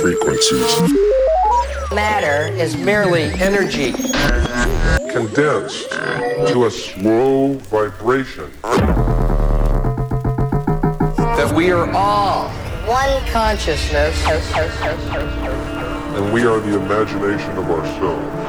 frequencies. Matter is merely energy condensed to a slow vibration. That we are all one consciousness. And we are the imagination of ourselves.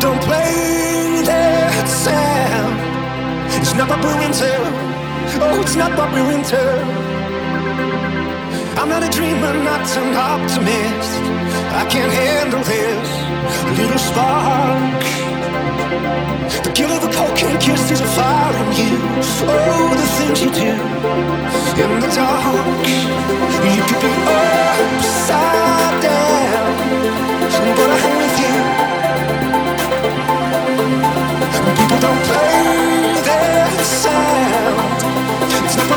don't play that sound. It's not what we're into. Oh, it's not what we're into. I'm not a dreamer, not an optimist. I can't handle this little spark. The guilt of a cocaine kiss is fire in you. Oh, the things you do in the dark. You could be upside down, but I sound. It's we're